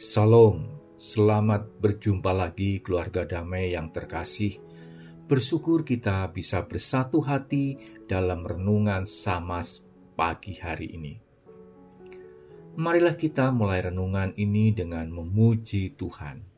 Salam, selamat berjumpa lagi keluarga damai yang terkasih. Bersyukur kita bisa bersatu hati dalam renungan Samas pagi hari ini. Marilah kita mulai renungan ini dengan memuji Tuhan.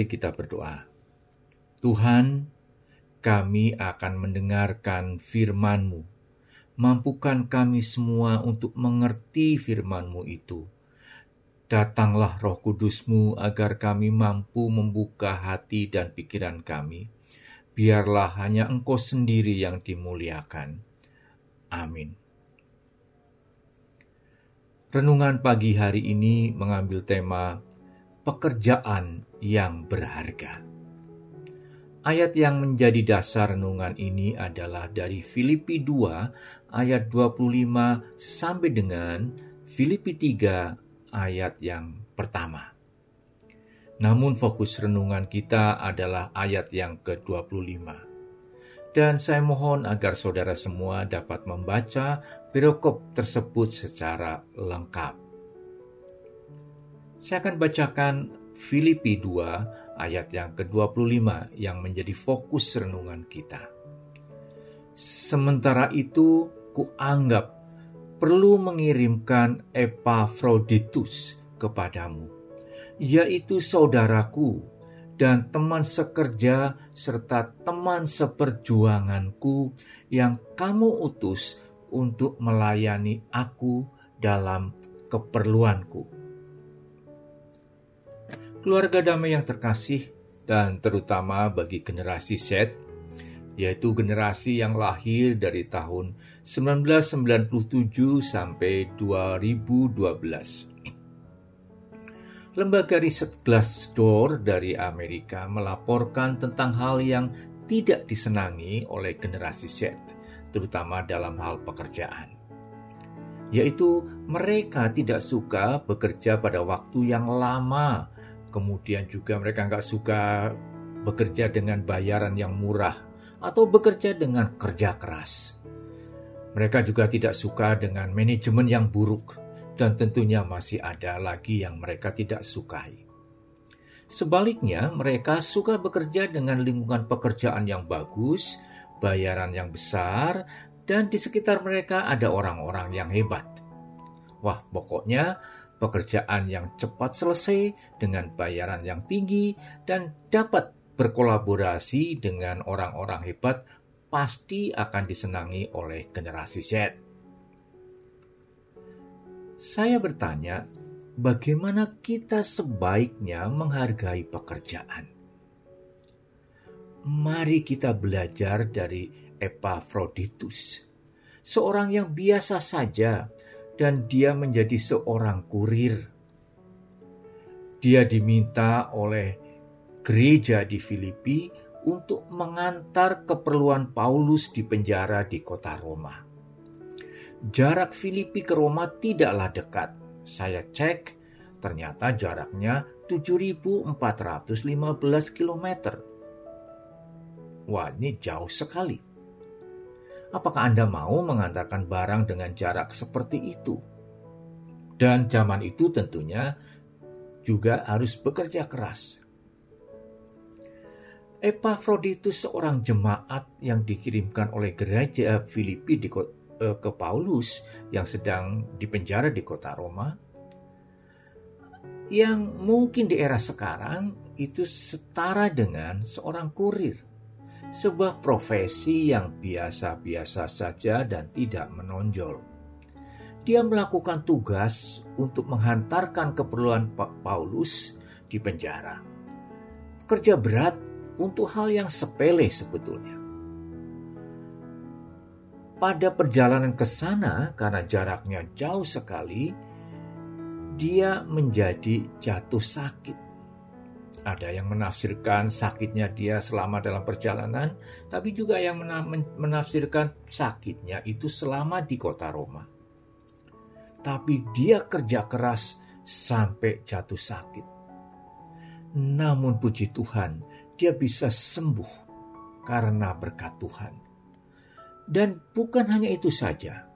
Mari kita berdoa. Tuhan, kami akan mendengarkan firman-Mu. Mampukan kami semua untuk mengerti firman-Mu itu. Datanglah roh kudus-Mu agar kami mampu membuka hati dan pikiran kami. Biarlah hanya Engkau sendiri yang dimuliakan. Amin. Renungan pagi hari ini mengambil tema pekerjaan yang berharga. Ayat yang menjadi dasar renungan ini adalah dari Filipi 2 ayat 25 sampai dengan Filipi 3 ayat yang pertama. Namun fokus renungan kita adalah ayat yang ke-25. Dan saya mohon agar saudara semua dapat membaca perikop tersebut secara lengkap. Saya akan bacakan Filipi 2 ayat yang ke-25 yang menjadi fokus renungan kita. Sementara itu, kuanggap perlu mengirimkan Epafroditus kepadamu, yaitu saudaraku dan teman sekerja serta teman seperjuanganku yang kamu utus untuk melayani aku dalam keperluanku keluarga damai yang terkasih, dan terutama bagi generasi Z, yaitu generasi yang lahir dari tahun 1997 sampai 2012. Lembaga riset Glassdoor dari Amerika melaporkan tentang hal yang tidak disenangi oleh generasi Z, terutama dalam hal pekerjaan yaitu mereka tidak suka bekerja pada waktu yang lama Kemudian juga mereka nggak suka bekerja dengan bayaran yang murah atau bekerja dengan kerja keras. Mereka juga tidak suka dengan manajemen yang buruk, dan tentunya masih ada lagi yang mereka tidak sukai. Sebaliknya, mereka suka bekerja dengan lingkungan pekerjaan yang bagus, bayaran yang besar, dan di sekitar mereka ada orang-orang yang hebat. Wah, pokoknya pekerjaan yang cepat selesai dengan bayaran yang tinggi dan dapat berkolaborasi dengan orang-orang hebat pasti akan disenangi oleh generasi Z. Saya bertanya, bagaimana kita sebaiknya menghargai pekerjaan? Mari kita belajar dari Epaphroditus, seorang yang biasa saja dan dia menjadi seorang kurir. Dia diminta oleh gereja di Filipi untuk mengantar keperluan Paulus di penjara di kota Roma. Jarak Filipi ke Roma tidaklah dekat. Saya cek, ternyata jaraknya 7.415 km. Wah, ini jauh sekali. Apakah Anda mau mengantarkan barang dengan jarak seperti itu? Dan zaman itu tentunya juga harus bekerja keras Epafroditus seorang jemaat yang dikirimkan oleh gereja Filipi di, uh, ke Paulus yang sedang dipenjara di kota Roma yang mungkin di era sekarang itu setara dengan seorang kurir sebuah profesi yang biasa-biasa saja dan tidak menonjol dia melakukan tugas untuk menghantarkan keperluan Paulus di penjara kerja berat untuk hal yang sepele sebetulnya. Pada perjalanan ke sana, karena jaraknya jauh sekali, dia menjadi jatuh sakit. Ada yang menafsirkan sakitnya dia selama dalam perjalanan, tapi juga yang menafsirkan sakitnya itu selama di kota Roma. Tapi dia kerja keras sampai jatuh sakit. Namun puji Tuhan, dia bisa sembuh karena berkat Tuhan. Dan bukan hanya itu saja,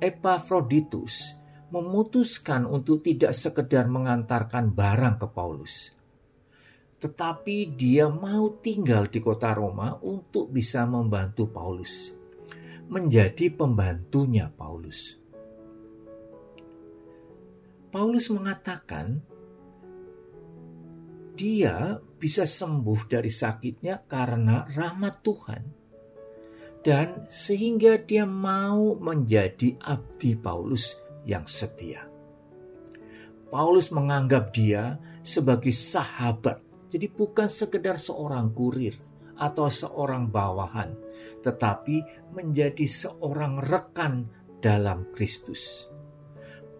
Epaphroditus memutuskan untuk tidak sekedar mengantarkan barang ke Paulus, tetapi dia mau tinggal di kota Roma untuk bisa membantu Paulus, menjadi pembantunya Paulus. Paulus mengatakan dia bisa sembuh dari sakitnya karena rahmat Tuhan. Dan sehingga dia mau menjadi abdi Paulus yang setia. Paulus menganggap dia sebagai sahabat. Jadi bukan sekedar seorang kurir atau seorang bawahan, tetapi menjadi seorang rekan dalam Kristus.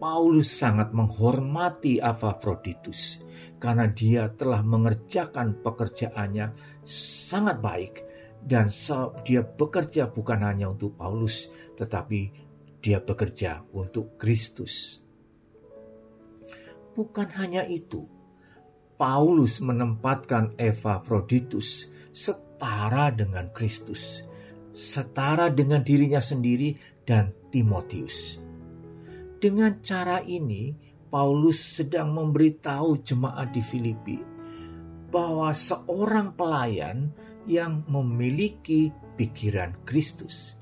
Paulus sangat menghormati Epaphroditus karena dia telah mengerjakan pekerjaannya sangat baik dan dia bekerja bukan hanya untuk Paulus tetapi dia bekerja untuk Kristus. Bukan hanya itu, Paulus menempatkan Epaphroditus setara dengan Kristus, setara dengan dirinya sendiri dan Timotius. Dengan cara ini, Paulus sedang memberitahu jemaat di Filipi bahwa seorang pelayan yang memiliki pikiran Kristus.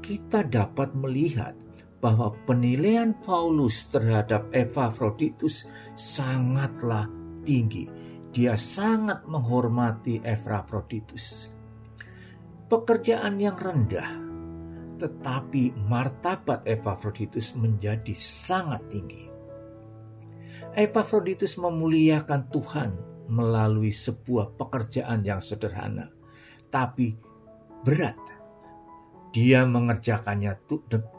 Kita dapat melihat bahwa penilaian Paulus terhadap Epaphroditus sangatlah tinggi. Dia sangat menghormati Epaphroditus. Pekerjaan yang rendah tetapi martabat Epaphroditus menjadi sangat tinggi. Epaphroditus memuliakan Tuhan melalui sebuah pekerjaan yang sederhana, tapi berat. Dia mengerjakannya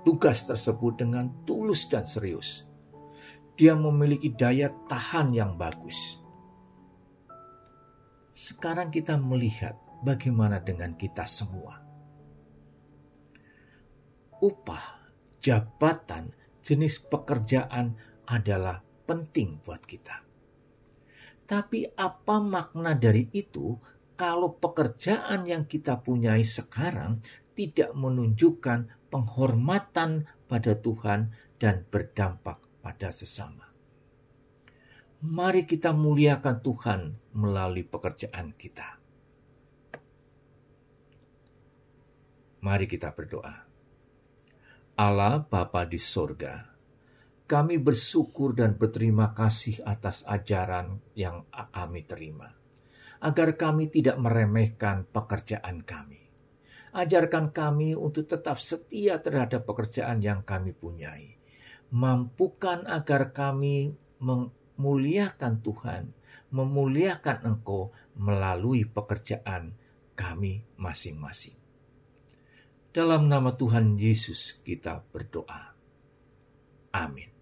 tugas tersebut dengan tulus dan serius. Dia memiliki daya tahan yang bagus. Sekarang kita melihat bagaimana dengan kita semua upah, jabatan, jenis pekerjaan adalah penting buat kita. Tapi apa makna dari itu kalau pekerjaan yang kita punyai sekarang tidak menunjukkan penghormatan pada Tuhan dan berdampak pada sesama? Mari kita muliakan Tuhan melalui pekerjaan kita. Mari kita berdoa. Allah Bapa di sorga, kami bersyukur dan berterima kasih atas ajaran yang kami terima, agar kami tidak meremehkan pekerjaan kami. Ajarkan kami untuk tetap setia terhadap pekerjaan yang kami punyai. Mampukan agar kami memuliakan Tuhan, memuliakan Engkau melalui pekerjaan kami masing-masing. Dalam nama Tuhan Yesus kita berdoa. Amin.